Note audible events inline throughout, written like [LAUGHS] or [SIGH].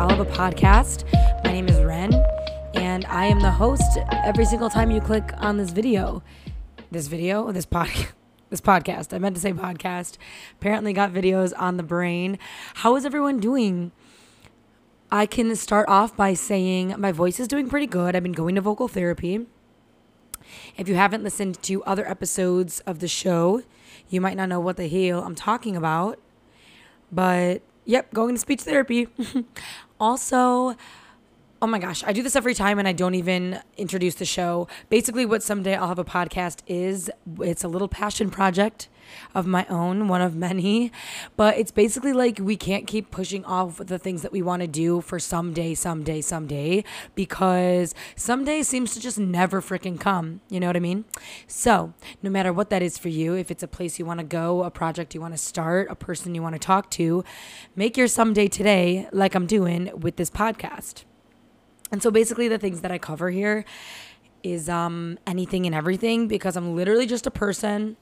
I'll have a podcast. My name is Ren, and I am the host every single time you click on this video. This video, this podcast. [LAUGHS] This podcast. I meant to say podcast. Apparently, got videos on the brain. How is everyone doing? I can start off by saying my voice is doing pretty good. I've been going to vocal therapy. If you haven't listened to other episodes of the show, you might not know what the hell I'm talking about. But yep, going to speech therapy. [LAUGHS] also, oh my gosh, I do this every time and I don't even introduce the show. Basically, what someday I'll have a podcast is it's a little passion project of my own, one of many. But it's basically like we can't keep pushing off the things that we want to do for someday, someday, someday, because someday seems to just never freaking come. You know what I mean? So, no matter what that is for you, if it's a place you want to go, a project you want to start, a person you want to talk to, make your someday today, like I'm doing with this podcast. And so basically the things that I cover here is um anything and everything because I'm literally just a person.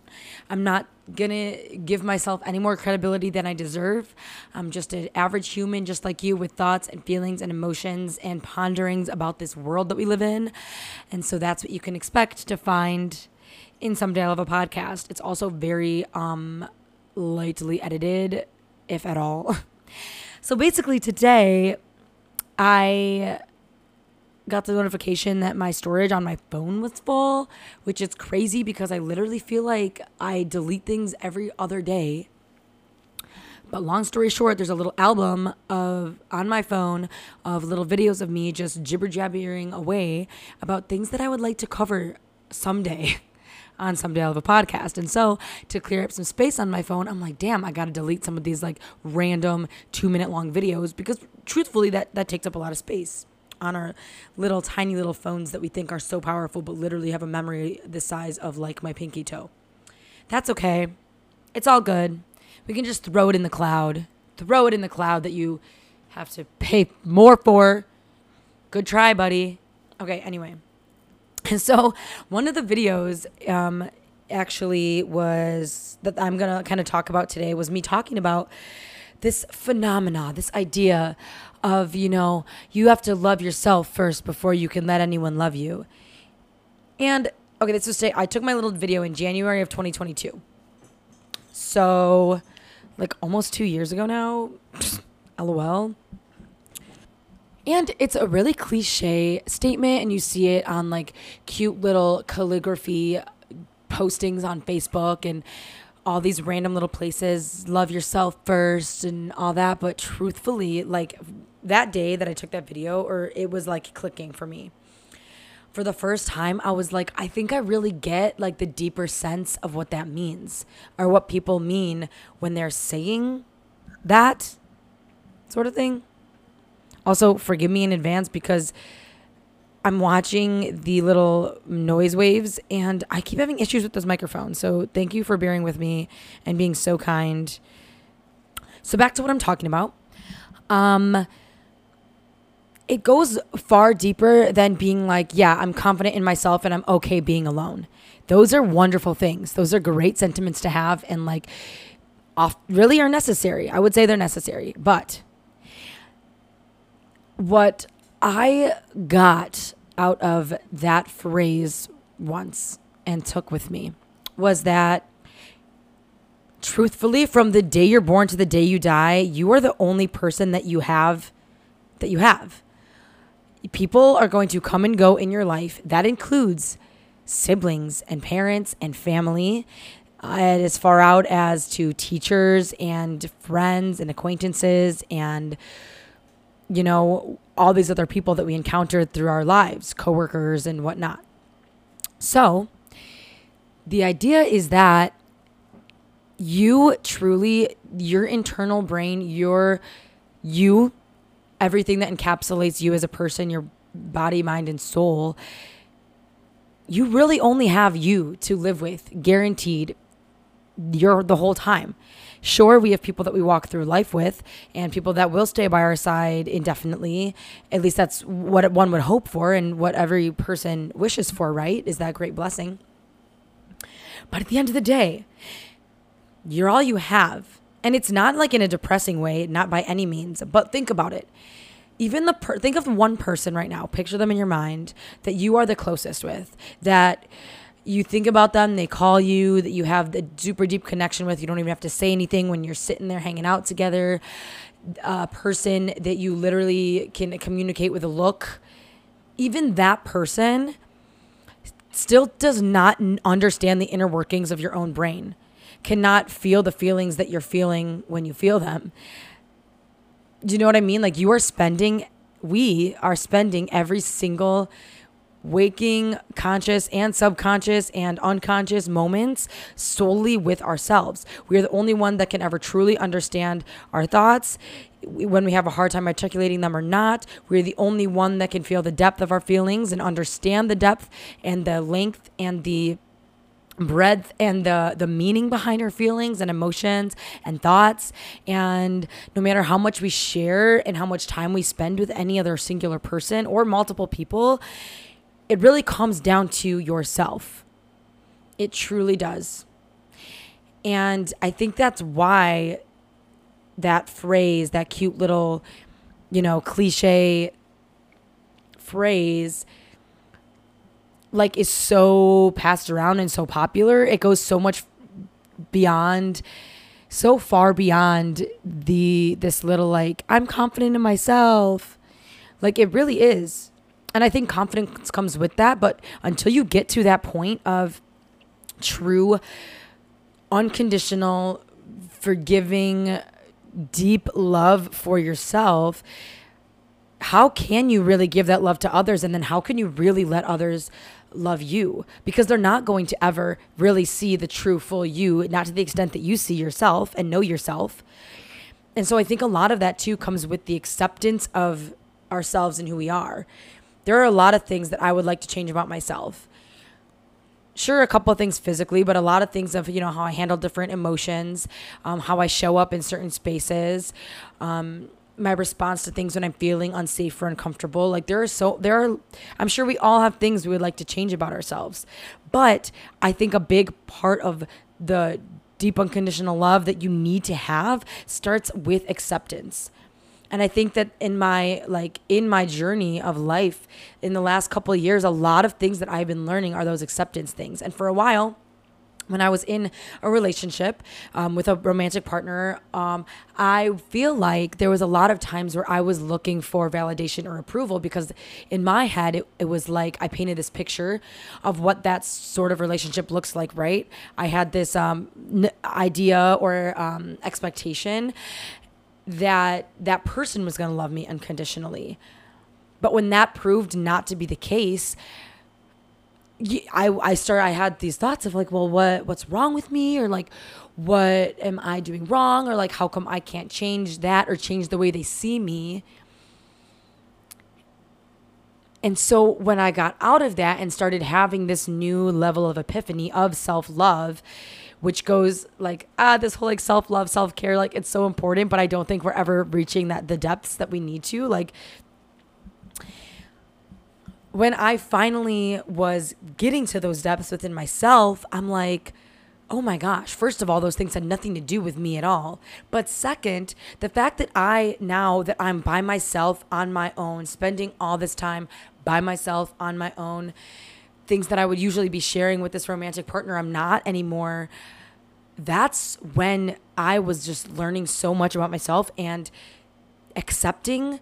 I'm not to give myself any more credibility than I deserve. I'm just an average human just like you with thoughts and feelings and emotions and ponderings about this world that we live in. And so that's what you can expect to find in Someday I'll have a podcast. It's also very um lightly edited if at all. [LAUGHS] so basically today I got the notification that my storage on my phone was full, which is crazy because I literally feel like I delete things every other day. But long story short, there's a little album of on my phone of little videos of me just jibber jabbering away about things that I would like to cover someday. [LAUGHS] on someday I'll have a podcast. And so to clear up some space on my phone, I'm like, damn, I gotta delete some of these like random two minute long videos because truthfully that that takes up a lot of space on our little tiny little phones that we think are so powerful, but literally have a memory the size of like my pinky toe. That's okay. It's all good. We can just throw it in the cloud. Throw it in the cloud that you have to pay more for. Good try, buddy. Okay, anyway. And [LAUGHS] so one of the videos um, actually was that I'm going to kind of talk about today was me talking about this phenomena, this idea of, you know, you have to love yourself first before you can let anyone love you. And okay, let's just say I took my little video in January of 2022. So, like almost two years ago now. [LAUGHS] LOL. And it's a really cliche statement, and you see it on like cute little calligraphy postings on Facebook and all these random little places. Love yourself first and all that. But truthfully, like that day that I took that video, or it was like clicking for me. For the first time, I was like, I think I really get like the deeper sense of what that means or what people mean when they're saying that sort of thing. Also, forgive me in advance because I'm watching the little noise waves and I keep having issues with this microphone. So, thank you for bearing with me and being so kind. So, back to what I'm talking about. Um, it goes far deeper than being like, yeah, I'm confident in myself and I'm okay being alone. Those are wonderful things. Those are great sentiments to have and like off really are necessary. I would say they're necessary. But what I got out of that phrase once and took with me was that truthfully from the day you're born to the day you die, you are the only person that you have that you have people are going to come and go in your life. That includes siblings and parents and family. Uh, as far out as to teachers and friends and acquaintances and you know all these other people that we encountered through our lives coworkers and whatnot so the idea is that you truly your internal brain your you everything that encapsulates you as a person, your body, mind, and soul, you really only have you to live with, guaranteed. You're the whole time. Sure, we have people that we walk through life with and people that will stay by our side indefinitely. At least that's what one would hope for and what every person wishes for, right? Is that great blessing. But at the end of the day, you're all you have. And it's not like in a depressing way, not by any means, but think about it. even the per- think of one person right now picture them in your mind that you are the closest with that you think about them they call you that you have the super deep connection with you don't even have to say anything when you're sitting there hanging out together a person that you literally can communicate with a look even that person still does not understand the inner workings of your own brain cannot feel the feelings that you're feeling when you feel them do you know what I mean? Like you are spending, we are spending every single waking, conscious, and subconscious and unconscious moments solely with ourselves. We are the only one that can ever truly understand our thoughts when we have a hard time articulating them or not. We're the only one that can feel the depth of our feelings and understand the depth and the length and the breadth and the the meaning behind our feelings and emotions and thoughts and no matter how much we share and how much time we spend with any other singular person or multiple people it really comes down to yourself it truly does and i think that's why that phrase that cute little you know cliche phrase like is so passed around and so popular. It goes so much beyond so far beyond the this little like I'm confident in myself. Like it really is. And I think confidence comes with that, but until you get to that point of true unconditional forgiving deep love for yourself, how can you really give that love to others and then how can you really let others love you because they're not going to ever really see the true full you, not to the extent that you see yourself and know yourself. And so I think a lot of that too comes with the acceptance of ourselves and who we are. There are a lot of things that I would like to change about myself. Sure, a couple of things physically, but a lot of things of you know how I handle different emotions, um, how I show up in certain spaces, um, my response to things when I'm feeling unsafe or uncomfortable. Like there are so there are I'm sure we all have things we would like to change about ourselves. But I think a big part of the deep unconditional love that you need to have starts with acceptance. And I think that in my like in my journey of life in the last couple of years a lot of things that I've been learning are those acceptance things. And for a while when I was in a relationship um, with a romantic partner, um, I feel like there was a lot of times where I was looking for validation or approval because in my head, it, it was like I painted this picture of what that sort of relationship looks like, right? I had this um, n- idea or um, expectation that that person was going to love me unconditionally. But when that proved not to be the case, I I started I had these thoughts of like, well, what what's wrong with me or like what am I doing wrong or like how come I can't change that or change the way they see me? And so when I got out of that and started having this new level of epiphany of self-love, which goes like ah this whole like self-love, self-care like it's so important, but I don't think we're ever reaching that the depths that we need to. Like when I finally was getting to those depths within myself, I'm like, oh my gosh, first of all, those things had nothing to do with me at all. But second, the fact that I now that I'm by myself on my own, spending all this time by myself on my own, things that I would usually be sharing with this romantic partner, I'm not anymore. That's when I was just learning so much about myself and accepting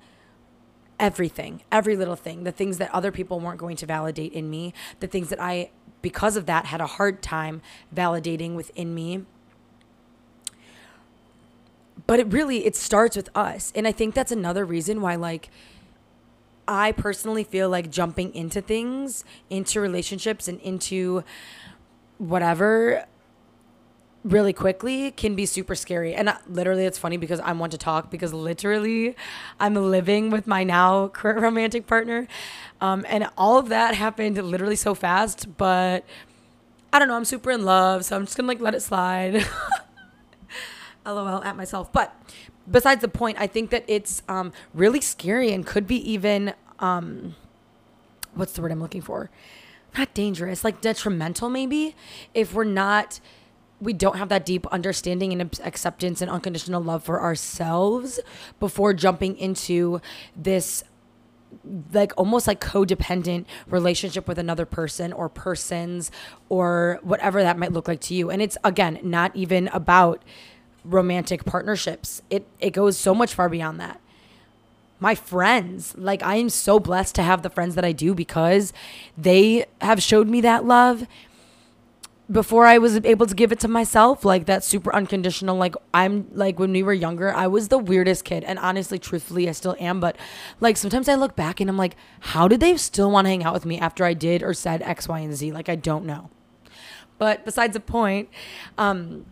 everything, every little thing, the things that other people weren't going to validate in me, the things that I, because of that, had a hard time validating within me. But it really, it starts with us. And I think that's another reason why, like, I personally feel like jumping into things, into relationships, and into whatever really quickly can be super scary. And literally, it's funny because I'm one to talk because literally, I'm living with my now current romantic partner. Um, and all of that happened literally so fast. But I don't know, I'm super in love. So I'm just gonna like let it slide. [LAUGHS] LOL at myself. But besides the point, I think that it's um, really scary and could be even, um, what's the word I'm looking for? Not dangerous, like detrimental maybe, if we're not we don't have that deep understanding and acceptance and unconditional love for ourselves before jumping into this like almost like codependent relationship with another person or persons or whatever that might look like to you and it's again not even about romantic partnerships it it goes so much far beyond that my friends like i am so blessed to have the friends that i do because they have showed me that love before I was able to give it to myself, like that super unconditional, like I'm like when we were younger, I was the weirdest kid. And honestly, truthfully, I still am. But like sometimes I look back and I'm like, how did they still want to hang out with me after I did or said X, Y, and Z? Like, I don't know. But besides the point, um,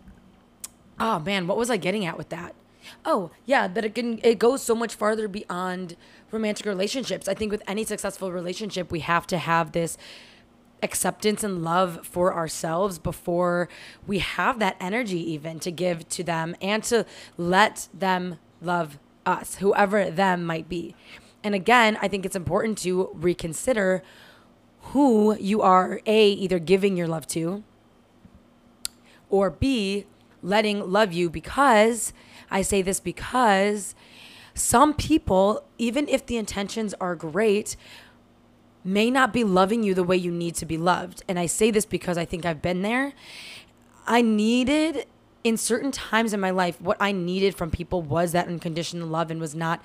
oh man, what was I getting at with that? Oh, yeah, that it can, it goes so much farther beyond romantic relationships. I think with any successful relationship, we have to have this acceptance and love for ourselves before we have that energy even to give to them and to let them love us, whoever them might be. And again, I think it's important to reconsider who you are A, either giving your love to, or B, letting love you because I say this because some people, even if the intentions are great, may not be loving you the way you need to be loved. And I say this because I think I've been there. I needed in certain times in my life, what I needed from people was that unconditional love and was not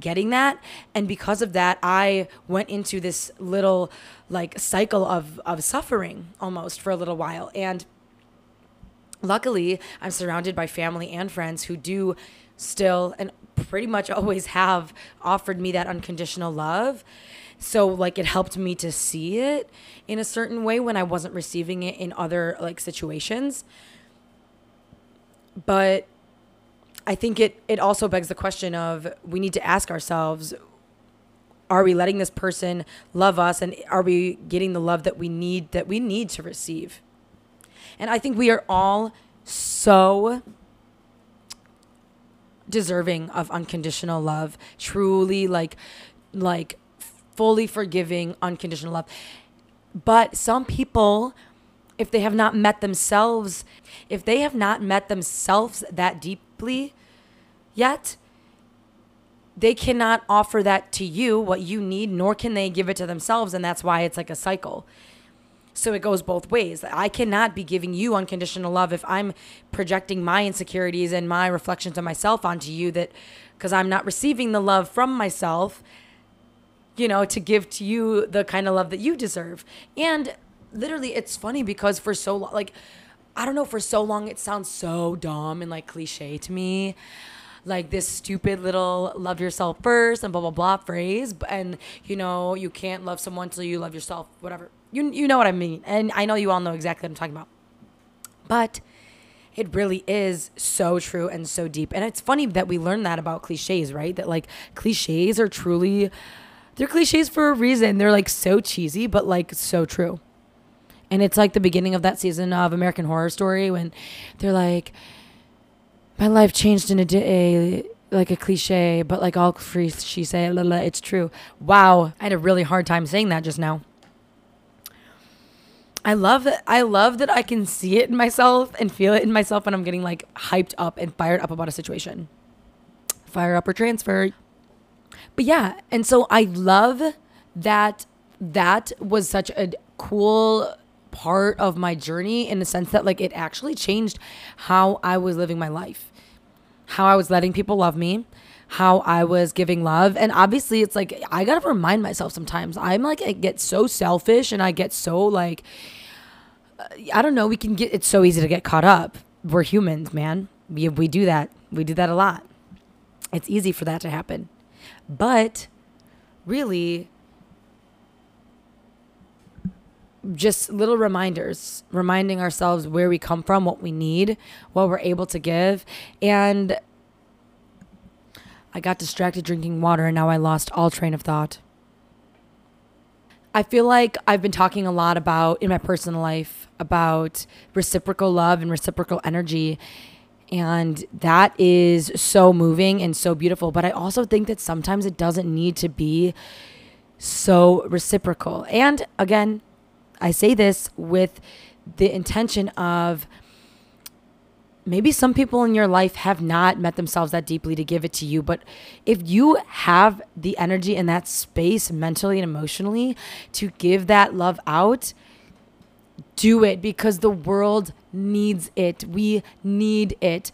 getting that. And because of that, I went into this little like cycle of, of suffering almost for a little while. And luckily, I'm surrounded by family and friends who do still and pretty much [LAUGHS] always have offered me that unconditional love. So like it helped me to see it in a certain way when I wasn't receiving it in other like situations. But I think it it also begs the question of we need to ask ourselves are we letting this person love us and are we getting the love that we need that we need to receive? And I think we are all so deserving of unconditional love, truly like like fully forgiving, unconditional love. But some people, if they have not met themselves, if they have not met themselves that deeply yet, they cannot offer that to you, what you need, nor can they give it to themselves. And that's why it's like a cycle. So it goes both ways. I cannot be giving you unconditional love if I'm projecting my insecurities and my reflections of myself onto you that because I'm not receiving the love from myself you know, to give to you the kind of love that you deserve. And literally, it's funny because for so long, like, I don't know, for so long, it sounds so dumb and like cliche to me. Like this stupid little love yourself first and blah, blah, blah phrase. And, you know, you can't love someone till you love yourself, whatever. You, you know what I mean. And I know you all know exactly what I'm talking about. But it really is so true and so deep. And it's funny that we learn that about cliches, right? That like cliches are truly they're cliches for a reason. They're like so cheesy, but like so true. And it's like the beginning of that season of American Horror Story when they're like, my life changed in a day, like a cliche, but like all free she say, it's true. Wow, I had a really hard time saying that just now. I love that. I love that I can see it in myself and feel it in myself when I'm getting like hyped up and fired up about a situation. Fire up or transfer. But yeah, and so I love that that was such a cool part of my journey in the sense that like it actually changed how I was living my life. How I was letting people love me, how I was giving love. And obviously it's like I got to remind myself sometimes. I'm like I get so selfish and I get so like I don't know, we can get it's so easy to get caught up. We're humans, man. We we do that. We do that a lot. It's easy for that to happen. But really, just little reminders, reminding ourselves where we come from, what we need, what we're able to give. And I got distracted drinking water and now I lost all train of thought. I feel like I've been talking a lot about in my personal life about reciprocal love and reciprocal energy. And that is so moving and so beautiful. But I also think that sometimes it doesn't need to be so reciprocal. And again, I say this with the intention of maybe some people in your life have not met themselves that deeply to give it to you. But if you have the energy and that space mentally and emotionally to give that love out, do it because the world needs it. We need it.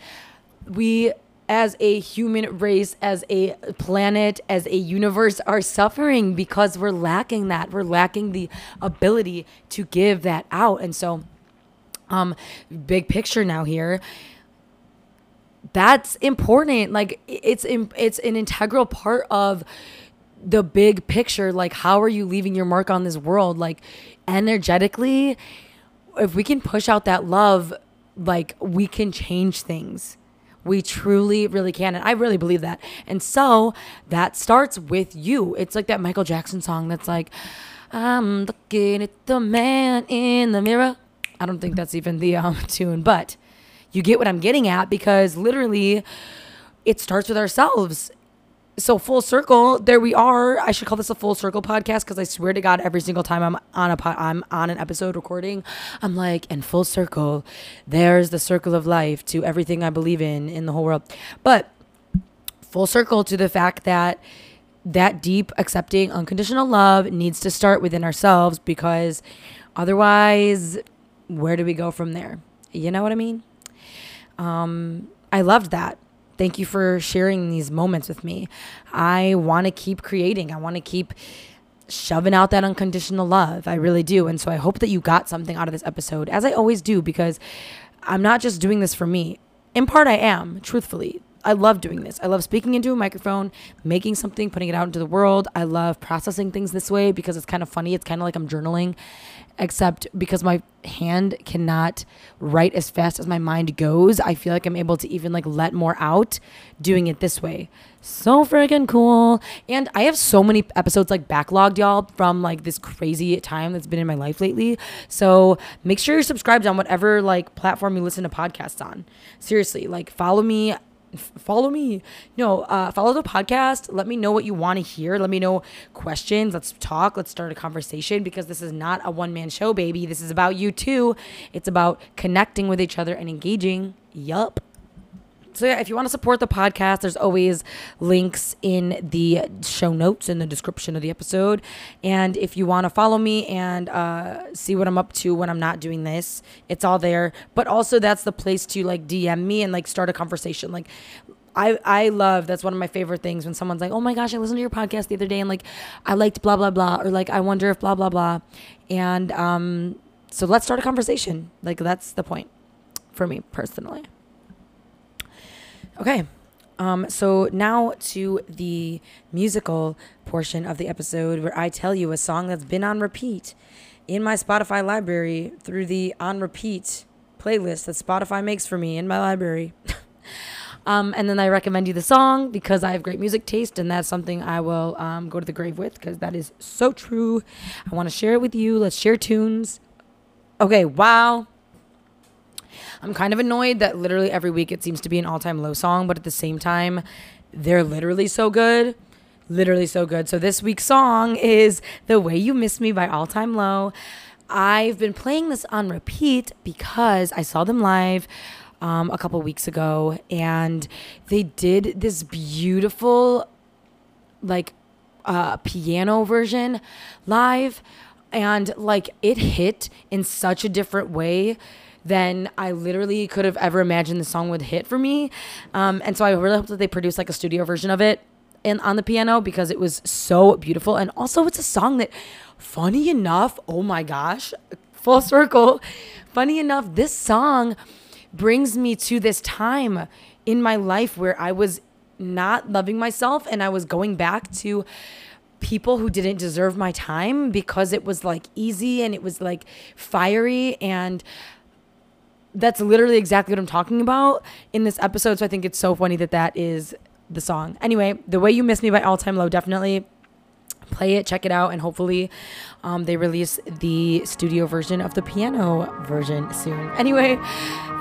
We, as a human race, as a planet, as a universe, are suffering because we're lacking that. We're lacking the ability to give that out. And so, um, big picture now here. That's important. Like it's it's an integral part of the big picture. Like how are you leaving your mark on this world? Like energetically if we can push out that love like we can change things. We truly really can and i really believe that. And so that starts with you. It's like that michael jackson song that's like i'm looking at the man in the mirror i don't think that's even the [LAUGHS] um, tune but you get what i'm getting at because literally it starts with ourselves so full circle, there we are. I should call this a full circle podcast because I swear to God, every single time I'm on a po- I'm on an episode recording, I'm like, in full circle, there's the circle of life to everything I believe in in the whole world. But full circle to the fact that that deep, accepting, unconditional love needs to start within ourselves because otherwise, where do we go from there? You know what I mean? Um, I loved that Thank you for sharing these moments with me. I want to keep creating. I want to keep shoving out that unconditional love. I really do. And so I hope that you got something out of this episode, as I always do, because I'm not just doing this for me. In part, I am, truthfully. I love doing this. I love speaking into a microphone, making something, putting it out into the world. I love processing things this way because it's kind of funny. It's kind of like I'm journaling except because my hand cannot write as fast as my mind goes, I feel like I'm able to even like let more out doing it this way. So freaking cool. And I have so many episodes like backlogged, y'all, from like this crazy time that's been in my life lately. So make sure you're subscribed on whatever like platform you listen to podcasts on. Seriously, like follow me follow me. No, uh, follow the podcast. Let me know what you want to hear. Let me know questions. Let's talk. Let's start a conversation because this is not a one man show, baby. This is about you too. It's about connecting with each other and engaging. Yup. So yeah, if you want to support the podcast, there's always links in the show notes in the description of the episode. And if you want to follow me and uh, see what I'm up to when I'm not doing this, it's all there. But also that's the place to like DM me and like start a conversation. Like I, I love that's one of my favorite things when someone's like, oh my gosh, I listened to your podcast the other day and like I liked blah blah blah or like I wonder if blah blah blah, and um, so let's start a conversation. Like that's the point for me personally. Okay. Um, so now to the musical portion of the episode where I tell you a song that's been on repeat in my Spotify library through the on repeat playlist that Spotify makes for me in my library. [LAUGHS] um, and then I recommend you the song because I have great music taste, and that's something I will um, go to the grave with because that is so true. I want to share it with you. Let's share tunes. Okay, wow. I'm kind of annoyed that literally every week it seems to be an all time low song, but at the same time, they're literally so good. Literally so good. So this week's song is The Way You Miss Me by All Time Low. I've been playing this on repeat because I saw them live um, a couple weeks ago and they did this beautiful, like, uh, piano version live. And like it hit in such a different way than I literally could have ever imagined the song would hit for me. Um, and so I really hope that they produce like a studio version of it in on the piano because it was so beautiful. And also, it's a song that, funny enough, oh my gosh, full circle. Funny enough, this song brings me to this time in my life where I was not loving myself and I was going back to people who didn't deserve my time because it was like easy and it was like fiery and that's literally exactly what I'm talking about in this episode. So I think it's so funny that that is the song. Anyway, The Way You Miss Me by All Time Low, definitely play it, check it out, and hopefully um, they release the studio version of the piano version soon. Anyway,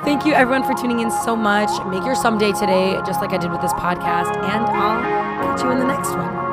thank you everyone for tuning in so much. Make your someday today, just like I did with this podcast, and I'll catch you in the next one.